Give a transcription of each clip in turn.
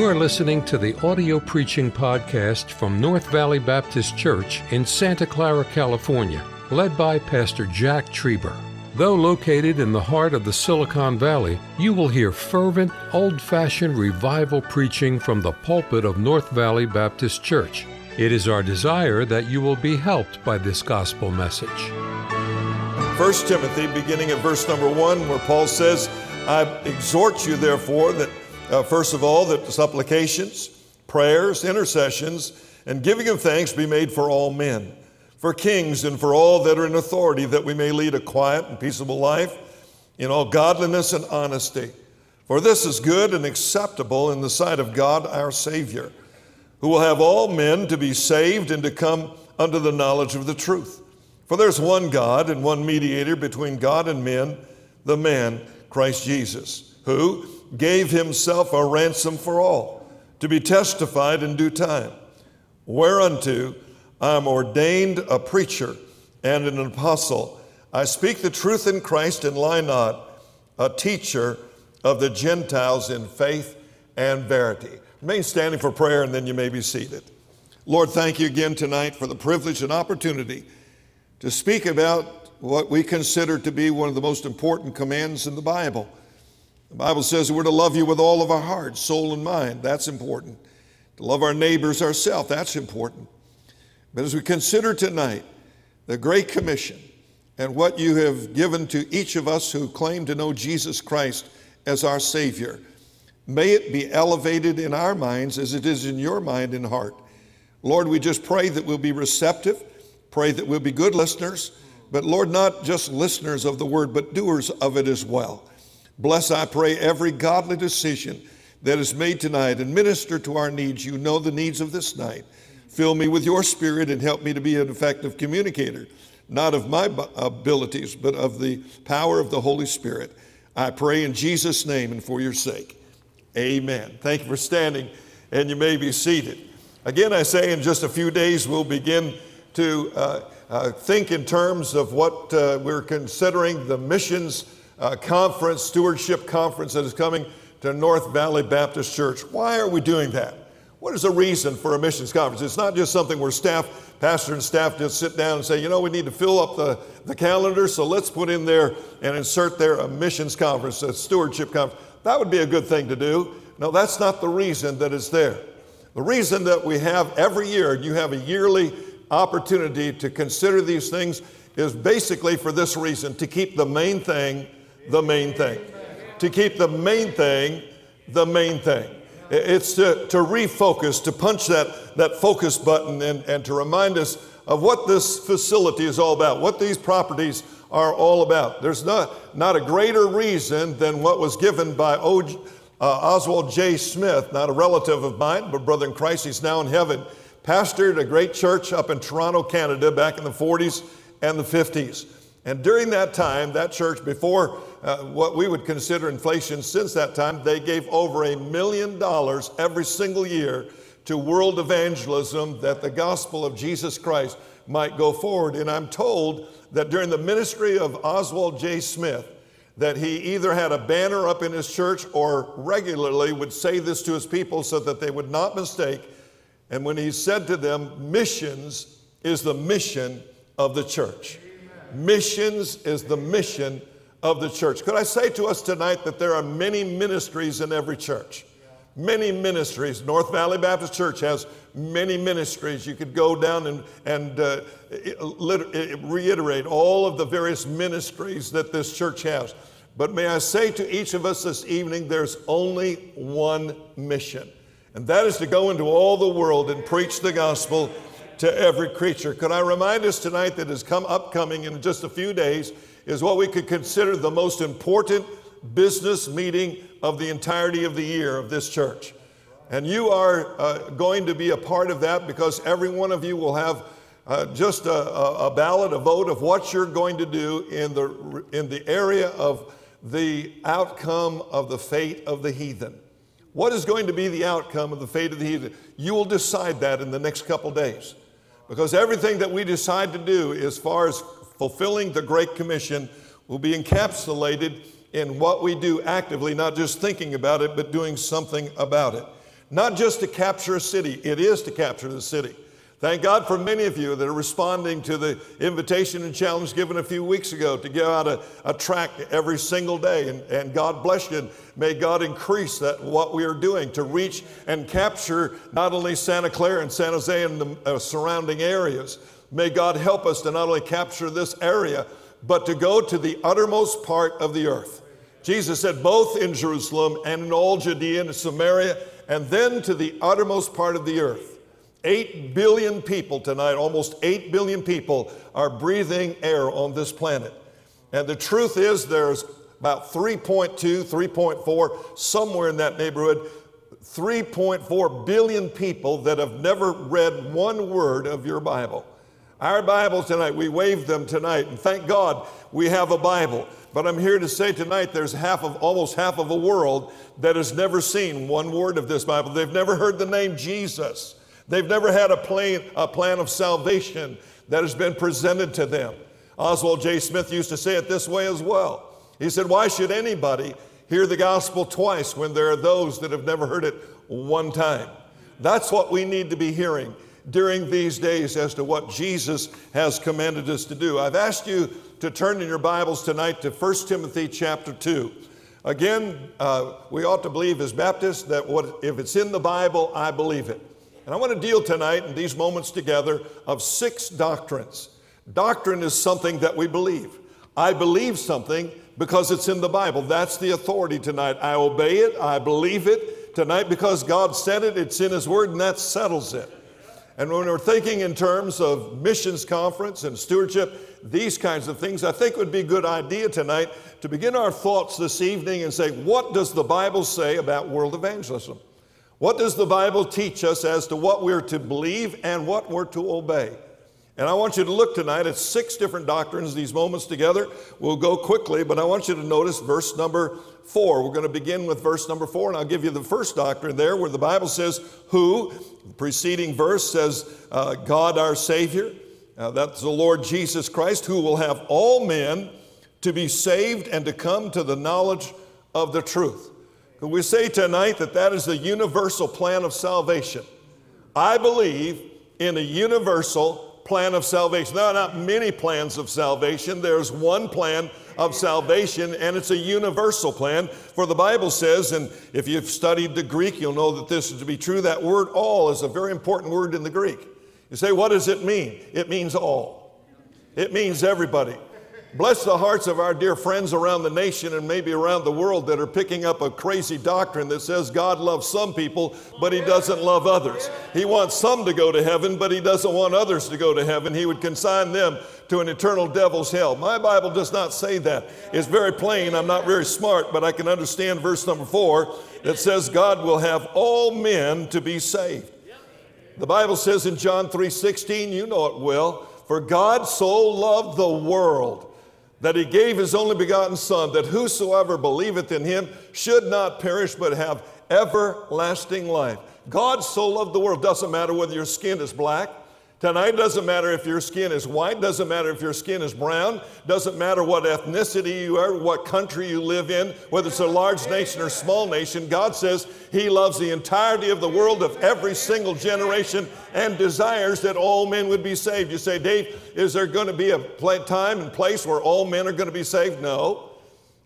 You are listening to the audio preaching podcast from North Valley Baptist Church in Santa Clara, California, led by Pastor Jack Trieber. Though located in the heart of the Silicon Valley, you will hear fervent, old fashioned revival preaching from the pulpit of North Valley Baptist Church. It is our desire that you will be helped by this gospel message. 1 Timothy, beginning at verse number 1, where Paul says, I exhort you, therefore, that uh, first of all, that supplications, prayers, intercessions, and giving of thanks be made for all men, for kings and for all that are in authority, that we may lead a quiet and peaceable life in all godliness and honesty. For this is good and acceptable in the sight of God our Savior, who will have all men to be saved and to come unto the knowledge of the truth. For there's one God and one mediator between God and men, the man, Christ Jesus, who gave himself a ransom for all, to be testified in due time. Whereunto I am ordained a preacher and an apostle. I speak the truth in Christ and lie not, a teacher of the Gentiles in faith and verity. Remain standing for prayer and then you may be seated. Lord, thank you again tonight for the privilege and opportunity to speak about what we consider to be one of the most important commands in the Bible the Bible says we're to love you with all of our heart, soul, and mind. That's important. To love our neighbors ourselves, that's important. But as we consider tonight the Great Commission and what you have given to each of us who claim to know Jesus Christ as our Savior, may it be elevated in our minds as it is in your mind and heart. Lord, we just pray that we'll be receptive, pray that we'll be good listeners, but Lord, not just listeners of the word, but doers of it as well. Bless, I pray, every godly decision that is made tonight and minister to our needs. You know the needs of this night. Fill me with your spirit and help me to be an effective communicator, not of my abilities, but of the power of the Holy Spirit. I pray in Jesus' name and for your sake. Amen. Thank you for standing, and you may be seated. Again, I say in just a few days we'll begin to uh, uh, think in terms of what uh, we're considering the missions uh, conference, stewardship conference that is coming to North Valley Baptist Church. Why are we doing that? What is the reason for a missions conference? It's not just something where staff, pastor and staff just sit down and say, you know, we need to fill up the, the calendar, so let's put in there and insert there a missions conference, a stewardship conference. That would be a good thing to do. No, that's not the reason that it's there. The reason that we have every year, you have a yearly opportunity to consider these things, is basically for this reason to keep the main thing the main thing. To keep the main thing the main thing. It's to, to refocus, to punch that, that focus button and, and to remind us of what this facility is all about, what these properties are all about. There's not, not a greater reason than what was given by o, uh, Oswald J. Smith, not a relative of mine, but brother in Christ. He's now in heaven. Pastored a great church up in Toronto, Canada, back in the 40s and the 50s. And during that time, that church, before uh, what we would consider inflation since that time, they gave over a million dollars every single year to world evangelism that the gospel of Jesus Christ might go forward. And I'm told that during the ministry of Oswald J. Smith, that he either had a banner up in his church or regularly would say this to his people so that they would not mistake. And when he said to them, missions is the mission of the church. Missions is the mission of the church. Could I say to us tonight that there are many ministries in every church? Many ministries. North Valley Baptist Church has many ministries. You could go down and, and uh, reiterate all of the various ministries that this church has. But may I say to each of us this evening, there's only one mission, and that is to go into all the world and preach the gospel to every creature. Could I remind us tonight that is come upcoming in just a few days is what we could consider the most important business meeting of the entirety of the year of this church. And you are uh, going to be a part of that because every one of you will have uh, just a, a, ballot, a vote of what you're going to do in the, in the area of the outcome of the fate of the heathen. What is going to be the outcome of the fate of the heathen? You will decide that in the next couple days. Because everything that we decide to do as far as fulfilling the Great Commission will be encapsulated in what we do actively, not just thinking about it, but doing something about it. not just to capture a city, it is to capture the city. Thank God for many of you that are responding to the invitation and challenge given a few weeks ago to give out a, a every single day. And, and God bless you. And may God increase that what we are doing to reach and capture not only Santa Clara and San Jose and the uh, surrounding areas. May God help us to not only capture this area, but to go to the uttermost part of the earth. Jesus said, both in Jerusalem and in all Judea and Samaria, and then to the uttermost part of the earth. 8 billion people tonight, almost 8 billion people are breathing air on this planet. And the truth is, there's about 3.2, 3.4, somewhere in that neighborhood, 3.4 billion people that have never read one word of your Bible. Our Bibles tonight, we wave them tonight, and thank God we have a Bible. But I'm here to say tonight there's half of almost half of a world that has never seen one word of this Bible. They've never heard the name Jesus. They've never had a plan, a plan of salvation that has been presented to them. Oswald J. Smith used to say it this way as well. He said, Why should anybody hear the gospel twice when there are those that have never heard it one time? That's what we need to be hearing during these days as to what Jesus has commanded us to do. I've asked you to turn in your Bibles tonight to 1 Timothy chapter 2. Again, uh, we ought to believe as Baptists that what, if it's in the Bible, I believe it. And I want to deal tonight in these moments together of six doctrines. Doctrine is something that we believe. I believe something because it's in the Bible. That's the authority tonight. I obey it, I believe it tonight because God said it, it's in His Word, and that settles it. And when we're thinking in terms of missions conference and stewardship, these kinds of things, I think would be a good idea tonight to begin our thoughts this evening and say, what does the Bible say about world evangelism? What does the Bible teach us as to what we're to believe and what we're to obey? And I want you to look tonight at six different doctrines, these moments together. We'll go quickly, but I want you to notice verse number four. We're going to begin with verse number four, and I'll give you the first doctrine there where the Bible says, Who, the preceding verse says, uh, God our Savior. Uh, that's the Lord Jesus Christ, who will have all men to be saved and to come to the knowledge of the truth. We say tonight that that is the universal plan of salvation. I believe in a universal plan of salvation. There are not many plans of salvation. There's one plan of salvation, and it's a universal plan. For the Bible says, and if you've studied the Greek, you'll know that this is to be true. That word all is a very important word in the Greek. You say, what does it mean? It means all, it means everybody. Bless the hearts of our dear friends around the nation and maybe around the world that are picking up a crazy doctrine that says God loves some people, but He doesn't love others. He wants some to go to heaven, but He doesn't want others to go to heaven. He would consign them to an eternal devil's hell. My Bible does not say that. It's very plain. I'm not very smart, but I can understand verse number four that says God will have all men to be saved. The Bible says in John 3:16, you know it well, for God so loved the world that he gave his only begotten Son, that whosoever believeth in him should not perish but have everlasting life. God so loved the world. Doesn't matter whether your skin is black, Tonight doesn't matter if your skin is white, doesn't matter if your skin is brown, doesn't matter what ethnicity you are, what country you live in, whether it's a large nation or small nation. God says He loves the entirety of the world of every single generation and desires that all men would be saved. You say, Dave, is there going to be a time and place where all men are going to be saved? No.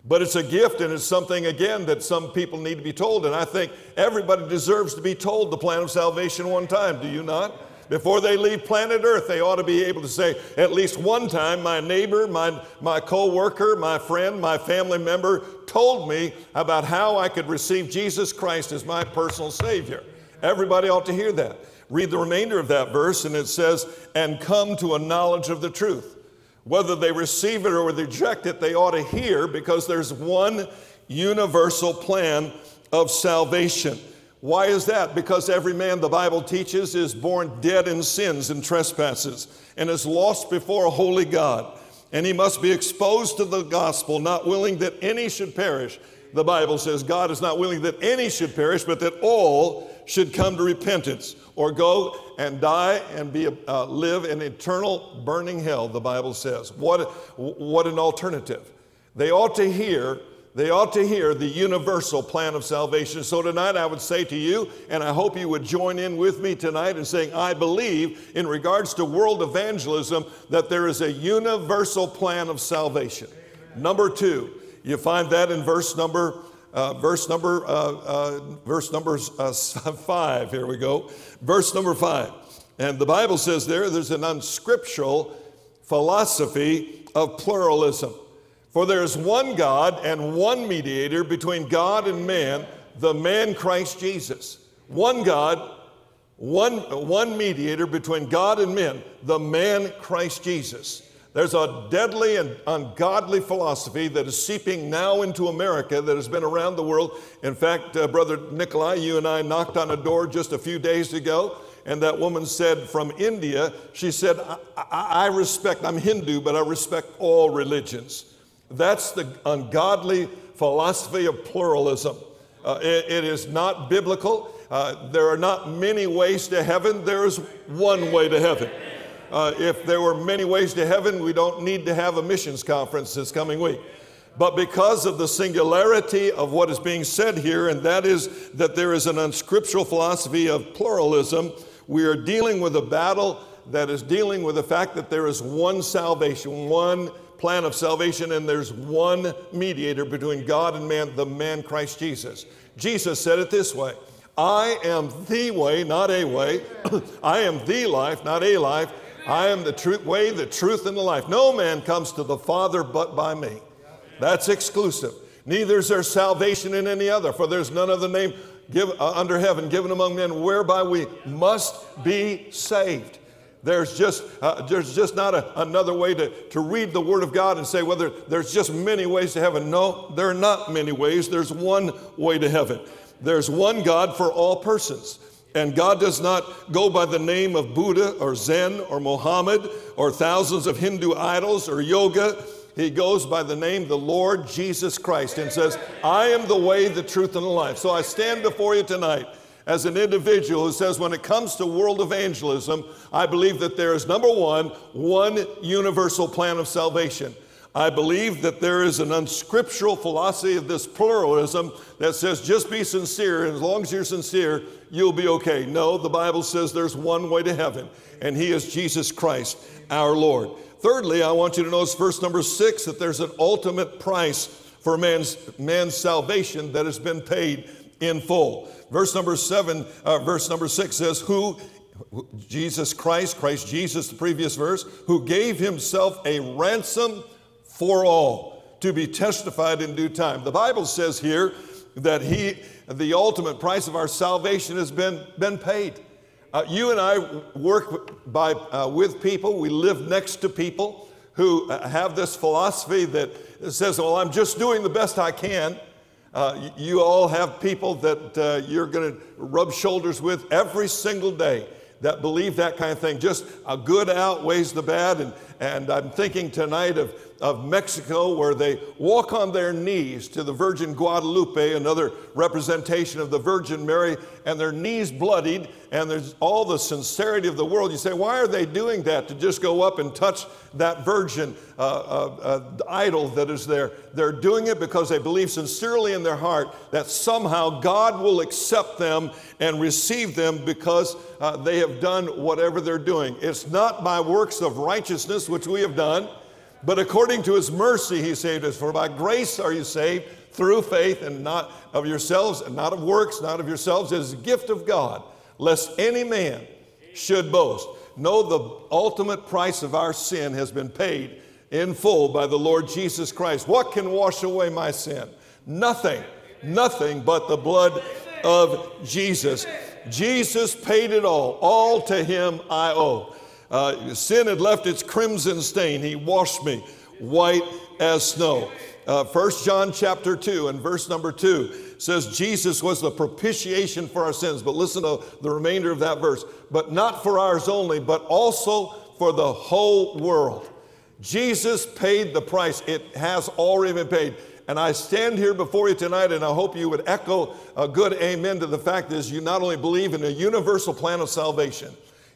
But it's a gift and it's something, again, that some people need to be told. And I think everybody deserves to be told the plan of salvation one time. Do you not? Before they leave planet Earth, they ought to be able to say, at least one time, my neighbor, my, my co worker, my friend, my family member told me about how I could receive Jesus Christ as my personal Savior. Everybody ought to hear that. Read the remainder of that verse, and it says, and come to a knowledge of the truth. Whether they receive it or reject it, they ought to hear because there's one universal plan of salvation. Why is that? Because every man, the Bible teaches, is born dead in sins and trespasses and is lost before a holy God. And he must be exposed to the gospel, not willing that any should perish. The Bible says God is not willing that any should perish, but that all should come to repentance or go and die and be uh, live in eternal burning hell, the Bible says. What, what an alternative. They ought to hear They ought to hear the universal plan of salvation. So tonight I would say to you, and I hope you would join in with me tonight in saying, I believe in regards to world evangelism that there is a universal plan of salvation. Amen. Number two, you find that in verse number uh, verse number uh, uh, verse number uh, five. Here we go. Verse number five, and the Bible says there there's an unscriptural philosophy of pluralism. For there is one God and one mediator between God and man, the man Christ Jesus. One God, one, one mediator between God and men, the man Christ Jesus. There's a deadly and ungodly philosophy that is seeping now into America that has been around the world. In fact, uh, Brother Nikolai, you and I knocked on a door just a few days ago, and that woman said from India, she said, I, I, I respect, I'm Hindu, but I respect all religions. That's the ungodly philosophy of pluralism. Uh, it, it is not biblical. Uh, there are not many ways to heaven, there is one way to heaven. Uh, if there were many ways to heaven, we don't need to have a missions conference this coming week. But because of the singularity of what is being said here, and that is that there is an unscriptural philosophy of pluralism, we are dealing with a battle that is dealing with the fact that there is one salvation, one plan of salvation, and there's one mediator between God and man, the man Christ Jesus. Jesus said it this way I am the way, not a way. I am the life, not a life. I am the truth, way, the truth, and the life. No man comes to the Father but by me. That's exclusive. Neither is there salvation in any other, for there's none other name give, uh, under heaven given among men whereby we must be saved. There's just, uh, there's just not a, another way to, to read the Word of God and say whether there's just many ways to heaven. No, there are not many ways. There's one way to heaven. There's one God for all persons. And God does not go by the name of Buddha or Zen or Mohammed or thousands of Hindu idols or yoga. He goes by the name the Lord Jesus Christ and says, I am the way, the truth, and the life. So I stand before you tonight as an individual who says, when it comes to world evangelism, I believe that there is number one, one universal plan of salvation. I believe that there is an unscriptural philosophy of this pluralism that says just be sincere, and as long as you're sincere, you'll be okay. No, the Bible says there's one way to heaven, and He is Jesus Christ, our Lord. Thirdly, I want you to notice verse number six that there's an ultimate price for man's, man's salvation that has been paid in full. Verse number seven, uh, verse number six says, Who Jesus Christ, Christ Jesus, the previous verse, who gave himself a ransom for all to be testified in due time. The Bible says here that he, the ultimate price of our salvation has been, been paid. Uh, you and I work by, uh, with people, we live next to people who uh, have this philosophy that says, Well, I'm just doing the best I can. Uh, you all have people that uh, you're going to rub shoulders with every single day that believe that kind of thing. Just a good outweighs the bad. And, and I'm thinking tonight of of Mexico where they walk on their knees to the Virgin Guadalupe, another representation of the Virgin Mary, and their knees bloodied, and there's all the sincerity of the world. You say, why are they doing that? To just go up and touch that virgin uh, uh, uh, idol that is there. They're doing it because they believe sincerely in their heart that somehow God will accept them and receive them because uh, they have done whatever they're doing. It's not by works of righteousness which we have done. But according to his mercy, he saved us. For by grace are you saved through faith, and not of yourselves, and not of works, not of yourselves. It is a gift of God, lest any man should boast. Know the ultimate price of our sin has been paid in full by the Lord Jesus Christ. What can wash away my sin? Nothing, nothing but the blood of Jesus. Jesus paid it all. All to him I owe. Uh, sin had left its crimson stain. He washed me white as snow. Uh, 1 John chapter 2 and verse number 2 says Jesus was the propitiation for our sins. But listen to the remainder of that verse. But not for ours only, but also for the whole world. Jesus paid the price. It has already been paid. And I stand here before you tonight, and I hope you would echo a good amen to the fact that you not only believe in a universal plan of salvation,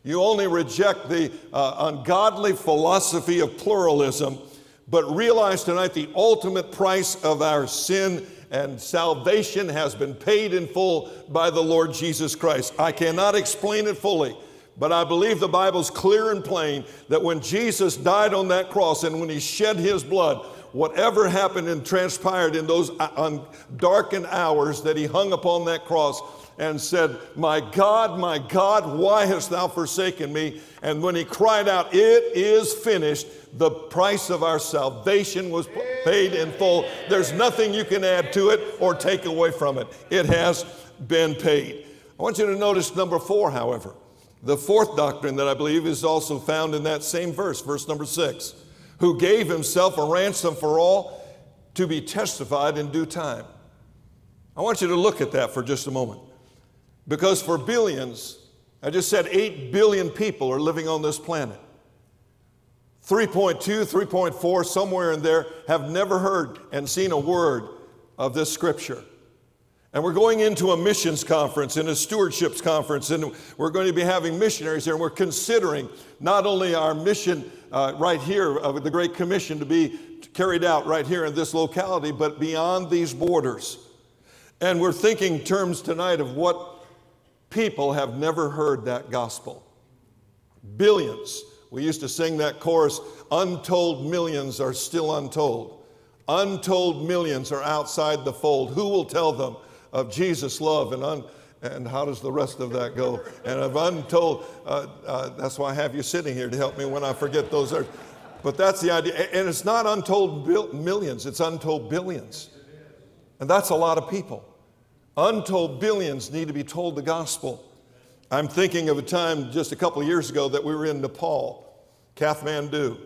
you only reject the uh, ungodly philosophy of pluralism, but realize tonight the ultimate price of our sin and salvation has been paid in full by the Lord Jesus Christ. I cannot explain it fully, but I believe the Bible's clear and plain that when Jesus died on that cross and when he shed his blood, whatever happened and transpired in those uh, darkened hours that he hung upon that cross and said, My God, my God, why hast thou forsaken me? And when he cried out, It is finished, the price of our salvation was paid in full. There's nothing you can add to it or take away from it. It has been paid. I want you to notice number four, however. The fourth doctrine that I believe is also found in that same verse, verse number six, who gave himself a ransom for all to be testified in due time. I want you to look at that for just a moment. Because for billions, I just said 8 billion people are living on this planet. 3.2, 3.4, somewhere in there, have never heard and seen a word of this scripture. And we're going into a missions conference and a stewardships conference, and we're going to be having missionaries here. And we're considering not only our mission uh, right here of the Great Commission to be carried out right here in this locality, but beyond these borders. And we're thinking terms tonight of what people have never heard that gospel. Billions we used to sing that chorus Untold millions are still untold. Untold millions are outside the fold. Who will tell them of Jesus' love and un- and how does the rest of that go? And of untold, uh, uh, that's why I have you sitting here to help me when I forget those words. But that's the idea. And it's not untold bil- millions, it's untold billions. And that's a lot of people. Untold billions need to be told the gospel. I'm thinking of a time just a couple years ago that we were in Nepal, Kathmandu.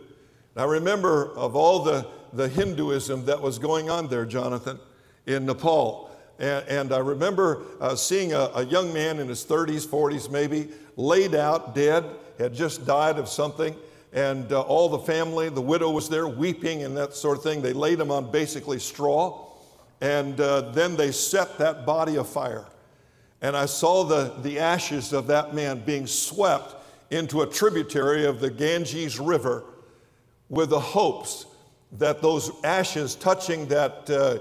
And I remember of all the, the Hinduism that was going on there, Jonathan, in Nepal. And, and I remember uh, seeing a, a young man in his 30s, 40s maybe, laid out dead, had just died of something. And uh, all the family, the widow was there weeping and that sort of thing. They laid him on basically straw. And uh, then they set that body afire and I saw the, the ashes of that man being swept into a tributary of the Ganges River with the hopes that those ashes touching that uh,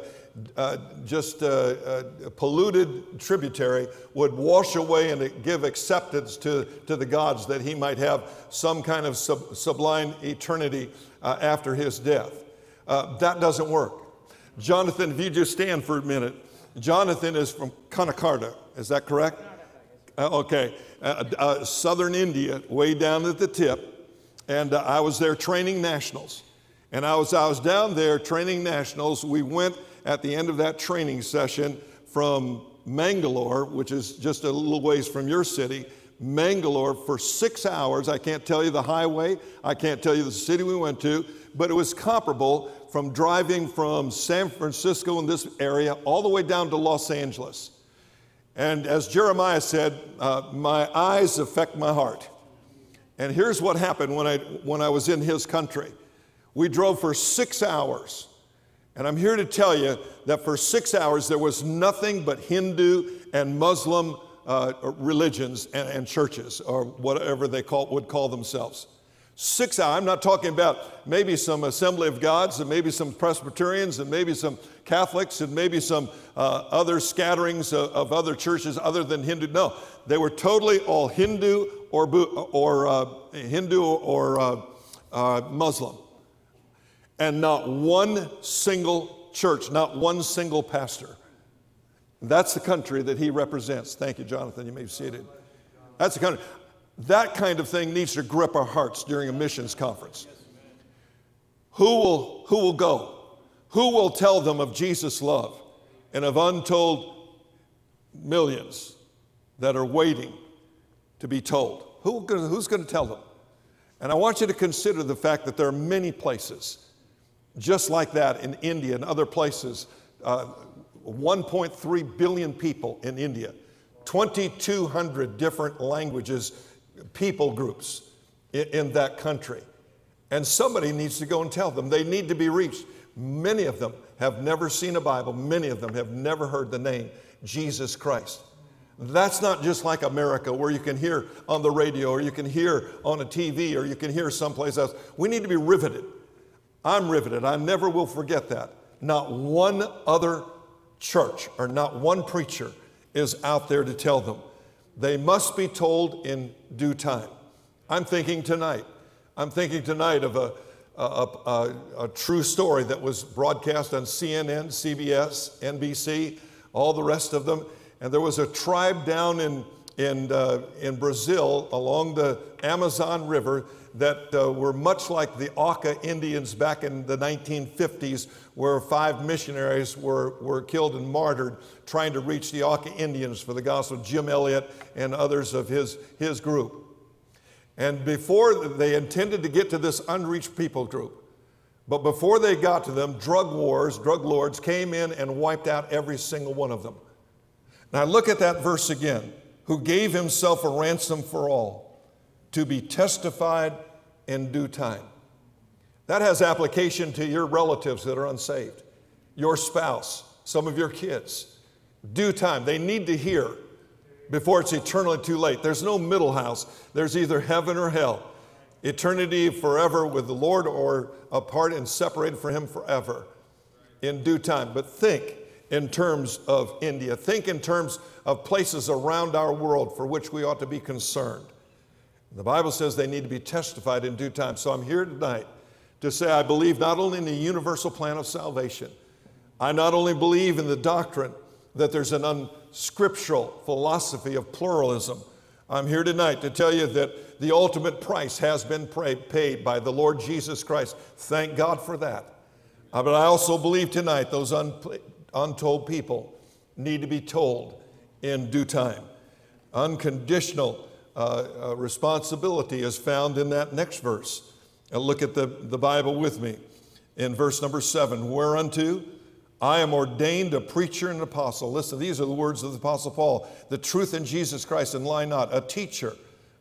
uh, just uh, uh polluted tributary would wash away and give acceptance to, to the gods that he might have some kind of sub- sublime eternity uh, after his death. Uh, that doesn't work. Jonathan, if you just stand for a minute, Jonathan is from Karnataka. Is that correct? Uh, okay. Uh, uh, southern India, way down at the tip. And uh, I was there training nationals. And I was, I was down there training nationals. We went at the end of that training session from Mangalore, which is just a little ways from your city, Mangalore for six hours. I can't tell you the highway, I can't tell you the city we went to, but it was comparable from driving from San Francisco in this area all the way down to Los Angeles. And as Jeremiah said, uh, my eyes affect my heart. And here's what happened when I, when I was in his country. We drove for six hours. And I'm here to tell you that for six hours there was nothing but Hindu and Muslim uh, religions and, and, churches, or whatever they call, would call themselves. Six hours. I'm not talking about maybe some Assembly of Gods and maybe some Presbyterians and maybe some Catholics and maybe some uh, other scatterings of, of, other churches other than Hindu. No, they were totally all Hindu or, or uh, Hindu or uh, uh, Muslim. And not one single church, not one single pastor. That's the country that he represents. Thank you, Jonathan. You may be seated. That's the country. That kind of thing needs to grip our hearts during a missions conference. Who will, who will go? Who will tell them of Jesus' love and of untold millions that are waiting to be told? Who, who's going to tell them? And I want you to consider the fact that there are many places just like that in India and other places. Uh, 1.3 billion people in India, 2,200 different languages people groups in, in that country. And somebody needs to go and tell them. They need to be reached. Many of them have never seen a Bible, many of them have never heard the name Jesus Christ. That's not just like America where you can hear on the radio or you can hear on a TV or you can hear someplace else. We need to be riveted. I'm riveted. I never will forget that. Not one other church or not one preacher is out there to tell them. They must be told in due time. I'm thinking tonight. I'm thinking tonight of a, a, a, a, true story that was broadcast on CNN, CBS, NBC, all the rest of them. And there was a tribe down in, in, uh, in Brazil along the Amazon River that uh, were much like the Auca Indians back in the 1950s, where five missionaries were, were killed and martyred trying to reach the Auca Indians for the gospel, Jim Elliot and others of his, his group. And before they intended to get to this unreached people group, but before they got to them, drug wars, drug lords came in and wiped out every single one of them. Now look at that verse again who gave himself a ransom for all to be testified in due time. That has application to your relatives that are unsaved, your spouse, some of your kids. Due time. They need to hear before it's eternally too late. There's no middle house, there's either heaven or hell. Eternity forever with the Lord or apart and separated from Him forever in due time. But think in terms of India, think in terms of places around our world for which we ought to be concerned. The Bible says they need to be testified in due time. So I'm here tonight to say I believe not only in the universal plan of salvation, I not only believe in the doctrine that there's an unscriptural philosophy of pluralism. I'm here tonight to tell you that the ultimate price has been paid by the Lord Jesus Christ. Thank God for that. Uh, but I also believe tonight those untold people need to be told in due time. Unconditional uh, uh, responsibility is found in that next verse. Uh, look at the, the Bible with me in verse number seven. Whereunto I am ordained a preacher and an apostle. Listen, these are the words of the Apostle Paul. The truth in Jesus Christ and lie not. A teacher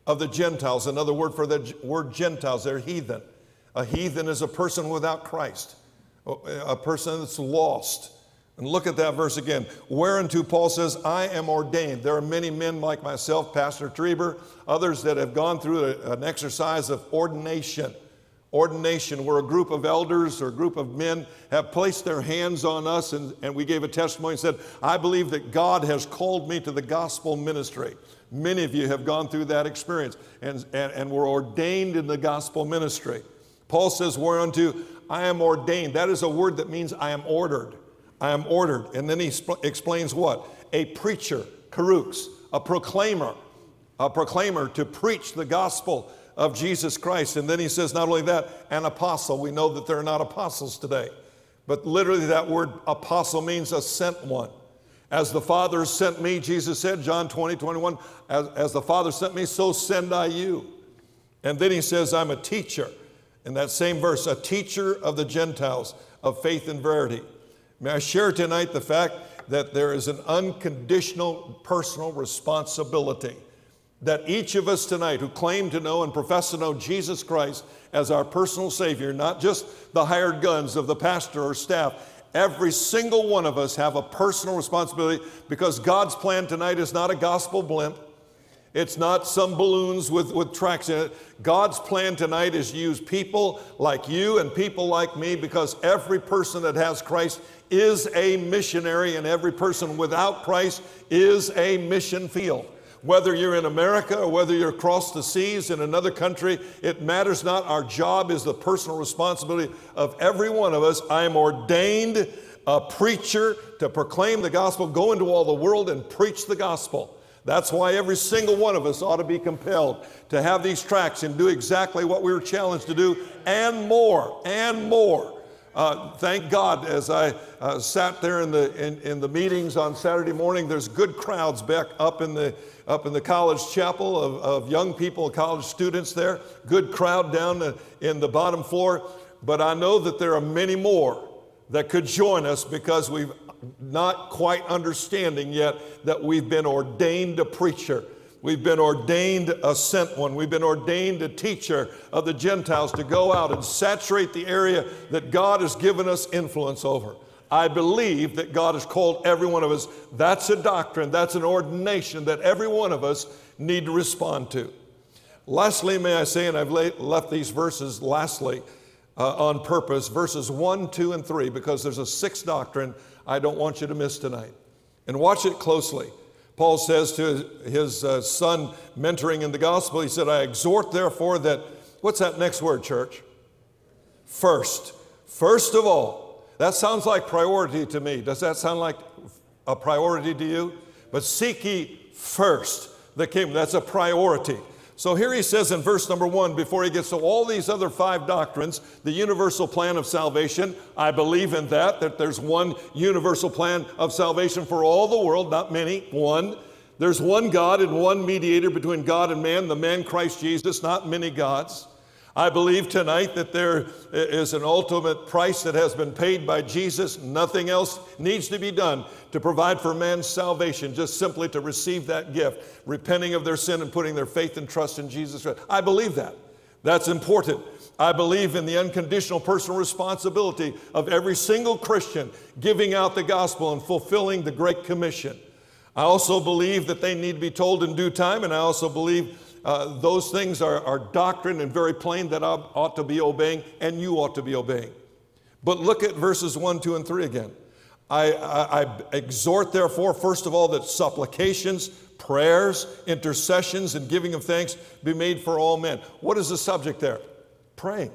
of the Gentiles. Another word for the word Gentiles, they're heathen. A heathen is a person without Christ, a person that's lost. And look at that verse again. Whereunto Paul says, I am ordained. There are many men like myself, Pastor Trieber, others that have gone through a, an exercise of ordination. Ordination, where a group of elders or a group of men have placed their hands on us, and, and we gave a testimony and said, I believe that God has called me to the gospel ministry. Many of you have gone through that experience and, and, and were ordained in the gospel ministry. Paul says, Whereunto I am ordained. That is a word that means I am ordered. I am ordered. And then he sp- explains what? A preacher, kerux, a proclaimer, a proclaimer to preach the gospel of Jesus Christ. And then he says, not only that, an apostle. We know that there are not apostles today. But literally, that word apostle means a sent one. As the Father sent me, Jesus said, John 20, 21, as, as the Father sent me, so send I you. And then he says, I'm a teacher. In that same verse, a teacher of the Gentiles of faith and verity. May I share tonight the fact that there is an unconditional personal responsibility that each of us tonight who claim to know and profess to know Jesus Christ as our personal Savior, not just the hired guns of the pastor or staff, every single one of us have a personal responsibility because God's plan tonight is not a gospel blimp. It's not some balloons with, with tracks in it. God's plan tonight is to use people like you and people like me because every person that has Christ is a missionary, and every person without Christ is a mission field. Whether you're in America or whether you're across the seas in another country, it matters not. Our job is the personal responsibility of every one of us. I am ordained a preacher to proclaim the gospel, go into all the world and preach the gospel. That's why every single one of us ought to be compelled to have these tracks and do exactly what we were challenged to do and more, and more. Uh, thank God, as I uh, sat there in the, in, in, the meetings on Saturday morning, there's good crowds back up in the, up in the college chapel of, of young people, college students there. Good crowd down in the bottom floor. But I know that there are many more that could join us because we've not quite understanding yet that we've been ordained a preacher. We've been ordained a sent one. We've been ordained a teacher of the Gentiles to go out and saturate the area that God has given us influence over. I believe that God has called every one of us. That's a doctrine, that's an ordination that every one of us need to respond to. Lastly, may I say, and I've left these verses lastly, uh, on purpose, verses 1, 2, and 3, because there's a sixth doctrine I don't want you to miss tonight. And watch it closely. Paul says to his uh, son mentoring in the gospel, he said, I exhort therefore that, what's that next word, church? First. First of all. That sounds like priority to me. Does that sound like a priority to you? But seek ye first the kingdom. That's a priority. So here he says in verse number one, before he gets to all these other five doctrines, the universal plan of salvation, I believe in that, that there's one universal plan of salvation for all the world, not many, one. There's one God and one mediator between God and man, the man Christ Jesus, not many gods. I believe tonight that there is an ultimate price that has been paid by Jesus. Nothing else needs to be done to provide for man's salvation, just simply to receive that gift, repenting of their sin and putting their faith and trust in Jesus Christ. I believe that. That's important. I believe in the unconditional personal responsibility of every single Christian giving out the gospel and fulfilling the Great Commission. I also believe that they need to be told in due time, and I also believe uh, those things are, are doctrine and very plain that I ought to be obeying, and you ought to be obeying. But look at verses 1, 2, and 3 again. I, I, I exhort, therefore, first of all, that supplications, prayers, intercessions, and giving of thanks be made for all men. What is the subject there? Praying.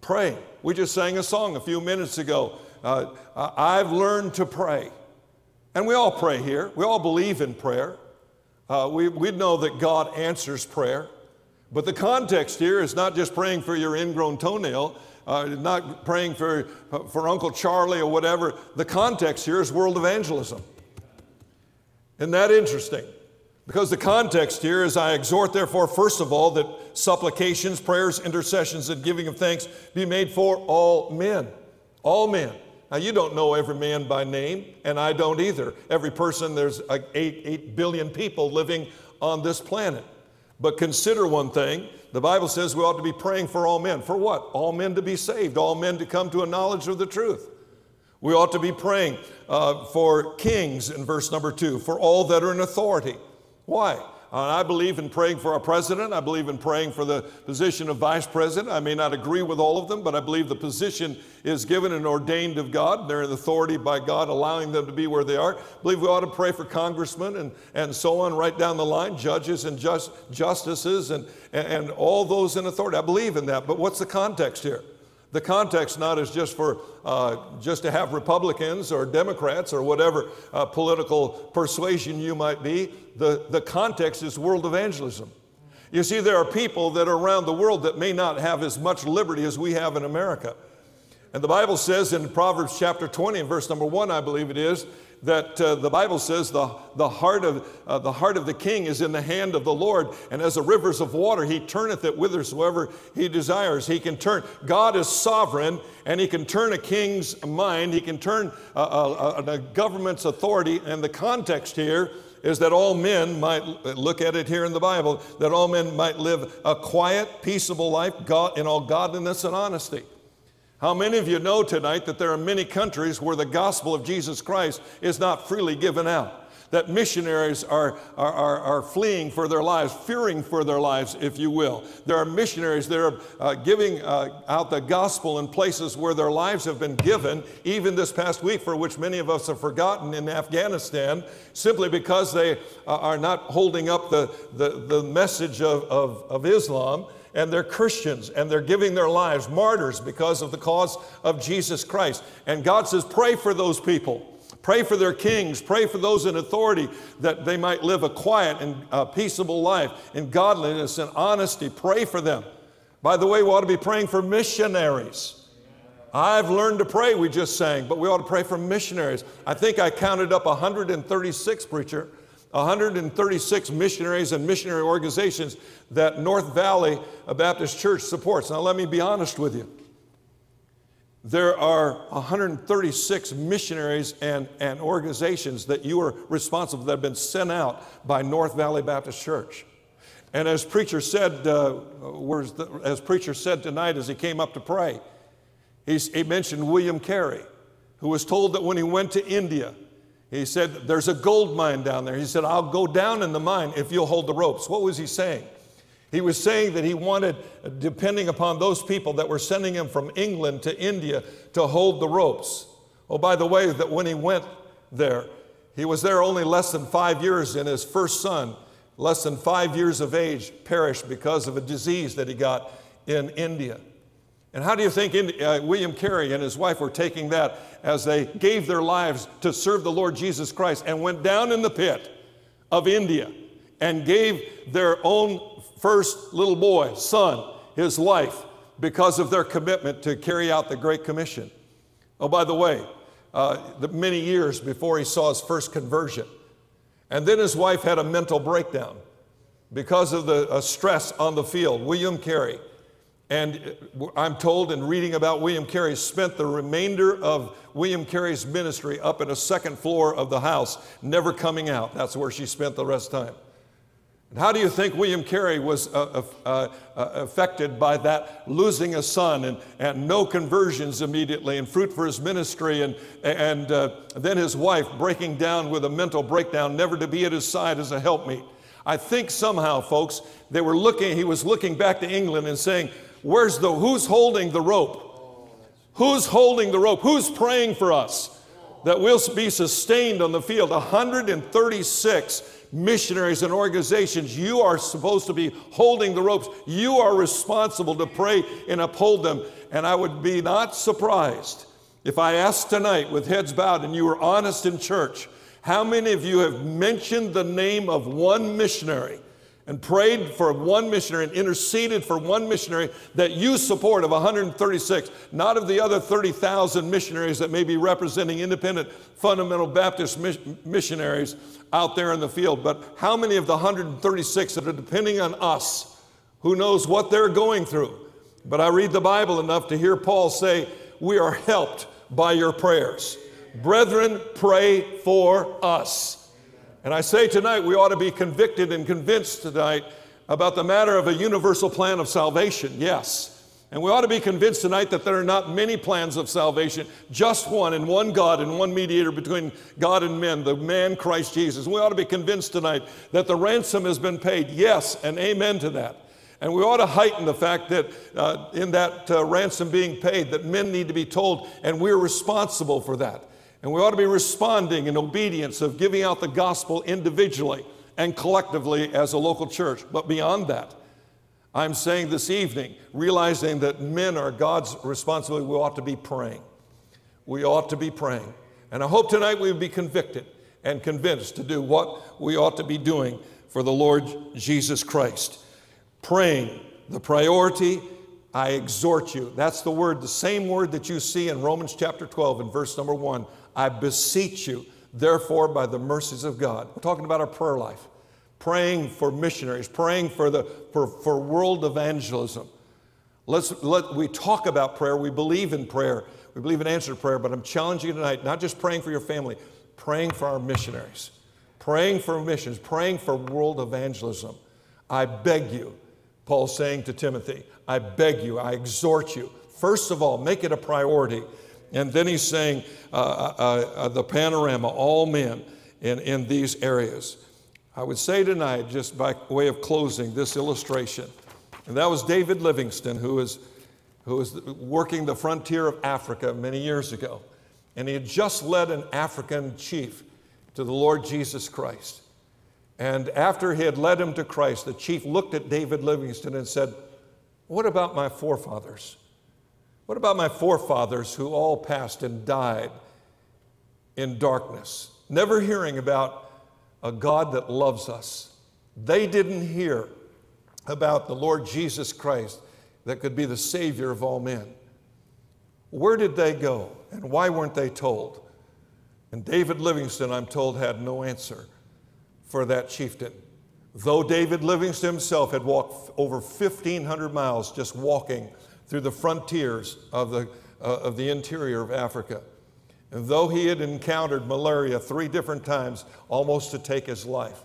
Praying. We just sang a song a few minutes ago. Uh, I've learned to pray. And we all pray here. We all believe in prayer. Uh, we, we know that God answers prayer. But the context here is not just praying for your ingrown toenail, uh, not praying for, for Uncle Charlie or whatever. The context here is world evangelism. Isn't that interesting? Because the context here is I exhort, therefore, first of all, that supplications, prayers, intercessions, and giving of thanks be made for all men. All men. Now, you don't know every man by name, and I don't either. Every person, there's like eight, eight billion people living on this planet. But consider one thing the Bible says we ought to be praying for all men. For what? All men to be saved, all men to come to a knowledge of the truth. We ought to be praying uh, for kings in verse number two, for all that are in authority. Why? Uh, I believe in praying for our president. I believe in praying for the position of vice president. I may not agree with all of them, but I believe the position is given and ordained of God. They're in authority by God, allowing them to be where they are. I believe we ought to pray for congressmen and, and so on, right down the line, judges and just, justices and, and all those in authority. I believe in that. But what's the context here? The context not is just for uh, just to have Republicans or Democrats or whatever uh, political persuasion you might be. The, the context is world evangelism. You see, there are people that are around the world that may not have as much liberty as we have in America. And the Bible says in Proverbs chapter 20 and verse number 1, I believe it is, that uh, the Bible says the, the, heart of, uh, the heart of the king is in the hand of the Lord, and as the rivers of water, he turneth it whithersoever he desires. He can turn. God is sovereign, and he can turn a king's mind, he can turn a, a, a government's authority, and the context here is that all men might look at it here in the Bible, that all men might live a quiet, peaceable life God, in all godliness and honesty. How many of you know tonight that there are many countries where the gospel of Jesus Christ is not freely given out? That missionaries are, are, are, are fleeing for their lives, fearing for their lives, if you will. There are missionaries that are uh, giving uh, out the gospel in places where their lives have been given, even this past week, for which many of us have forgotten in Afghanistan, simply because they uh, are not holding up the, the, the message of, of, of Islam and they're Christians and they're giving their lives martyrs because of the cause of Jesus Christ. And God says, pray for those people. Pray for their kings. Pray for those in authority that they might live a quiet and uh, peaceable life in godliness and honesty. Pray for them. By the way, we ought to be praying for missionaries. I've learned to pray, we just sang, but we ought to pray for missionaries. I think I counted up 136, preacher, 136 missionaries and missionary organizations that North Valley Baptist Church supports. Now, let me be honest with you. There are 136 missionaries and, and organizations that you are responsible that have been sent out by North Valley Baptist Church. And as preacher said, uh, as preacher said tonight as he came up to pray, he, he mentioned William Carey, who was told that when he went to India, he said, There's a gold mine down there. He said, I'll go down in the mine if you'll hold the ropes. What was he saying? He was saying that he wanted, depending upon those people that were sending him from England to India, to hold the ropes. Oh, by the way, that when he went there, he was there only less than five years, and his first son, less than five years of age, perished because of a disease that he got in India. And how do you think uh, William Carey and his wife were taking that as they gave their lives to serve the Lord Jesus Christ and went down in the pit of India and gave their own first little boy, son, his life because of their commitment to carry out the Great Commission. Oh, by the way, uh, the many years before he saw his first conversion. And then his wife had a mental breakdown because of the uh, stress on the field. William Carey, and uh, I'm told in reading about William Carey, spent the remainder of William Carey's ministry up in a second floor of the house, never coming out. That's where she spent the rest of the time. And how do you think William Carey was uh, uh, uh, affected by that losing a son and, and no conversions immediately and fruit for his ministry and, and uh, then his wife breaking down with a mental breakdown, never to be at his side as a helpmeet? I think somehow, folks, they were looking, he was looking back to England and saying, Where's the, who's holding the rope? Who's holding the rope? Who's praying for us that we'll be sustained on the field? 136 missionaries and organizations, you are supposed to be holding the ropes. You are responsible to pray and uphold them. And I would be not surprised if I asked tonight with heads bowed and you were honest in church, how many of you have mentioned the name of one missionary and prayed for one missionary and interceded for one missionary that you support of 136, not of the other 30,000 missionaries that may be representing independent fundamental Baptist missionaries out there in the field, but how many of the 136 that are depending on us, who knows what they're going through? But I read the Bible enough to hear Paul say, We are helped by your prayers. Brethren, pray for us. And I say tonight we ought to be convicted and convinced tonight about the matter of a universal plan of salvation, yes. And we ought to be convinced tonight that there are not many plans of salvation, just one, and one God and one mediator between God and men, the man Christ Jesus. We ought to be convinced tonight that the ransom has been paid, yes, and amen to that. And we ought to heighten the fact that uh, in that uh, ransom being paid, that men need to be told, and we're responsible for that. And we ought to be responding in obedience of giving out the gospel individually and collectively as a local church. But beyond that, I'm saying this evening, realizing that men are God's responsibility, we ought to be praying. We ought to be praying. And I hope tonight we will be convicted and convinced to do what we ought to be doing for the Lord Jesus Christ. Praying, the priority, I exhort you. That's the word, the same word that you see in Romans chapter 12 and verse number 1. I beseech you, therefore, by the mercies of God. We're talking about our prayer life, praying for missionaries, praying for, the, for, for world evangelism. Let's, let, we talk about prayer, we believe in prayer, we believe in answered prayer, but I'm challenging you tonight, not just praying for your family, praying for our missionaries, praying for missions, praying for world evangelism. I beg you, Paul's saying to Timothy, I beg you, I exhort you, first of all, make it a priority and then he's saying uh, uh, uh, the panorama, all men in, in these areas. I would say tonight, just by way of closing this illustration, and that was David Livingstone, who was, who was working the frontier of Africa many years ago. And he had just led an African chief to the Lord Jesus Christ. And after he had led him to Christ, the chief looked at David Livingstone and said, What about my forefathers? What about my forefathers who all passed and died in darkness, never hearing about a God that loves us? They didn't hear about the Lord Jesus Christ that could be the Savior of all men. Where did they go and why weren't they told? And David Livingstone, I'm told, had no answer for that chieftain. Though David Livingstone himself had walked over 1,500 miles just walking through the frontiers of the, uh, of the interior of Africa. And though he had encountered malaria three different times, almost to take his life,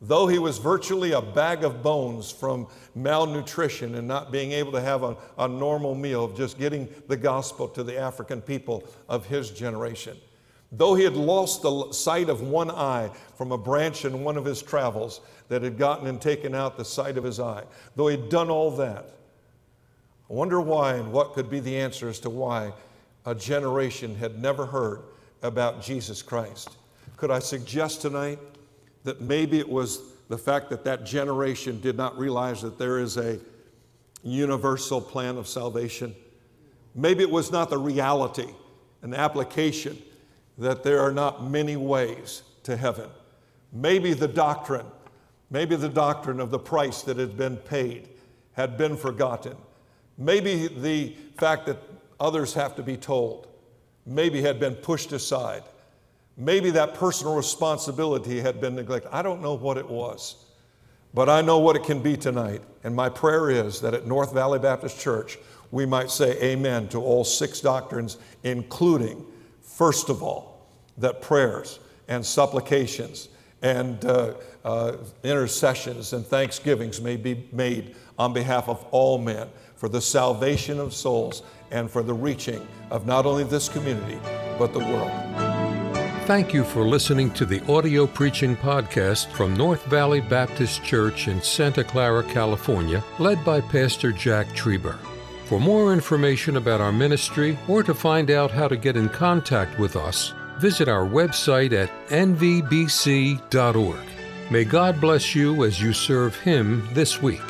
though he was virtually a bag of bones from malnutrition and not being able to have a, a normal meal, of just getting the gospel to the African people of his generation, Though he had lost the sight of one eye from a branch in one of his travels that had gotten and taken out the sight of his eye, though he had done all that, I wonder why and what could be the answer as to why a generation had never heard about Jesus Christ. Could I suggest tonight that maybe it was the fact that that generation did not realize that there is a universal plan of salvation? Maybe it was not the reality and application that there are not many ways to heaven. Maybe the doctrine, maybe the doctrine of the price that had been paid had been forgotten. Maybe the fact that others have to be told, maybe had been pushed aside. Maybe that personal responsibility had been neglected. I don't know what it was, but I know what it can be tonight. And my prayer is that at North Valley Baptist Church, we might say amen to all six doctrines, including, first of all, that prayers and supplications and uh, uh, intercessions and thanksgivings may be made on behalf of all men for the salvation of souls and for the reaching of not only this community, but the world. Thank you for listening to the audio preaching podcast from North Valley Baptist Church in Santa Clara, California, led by Pastor Jack Trieber. For more information about our ministry or to find out how to get in contact with us, visit our website at nvbc.org. May God bless you as you serve Him this week.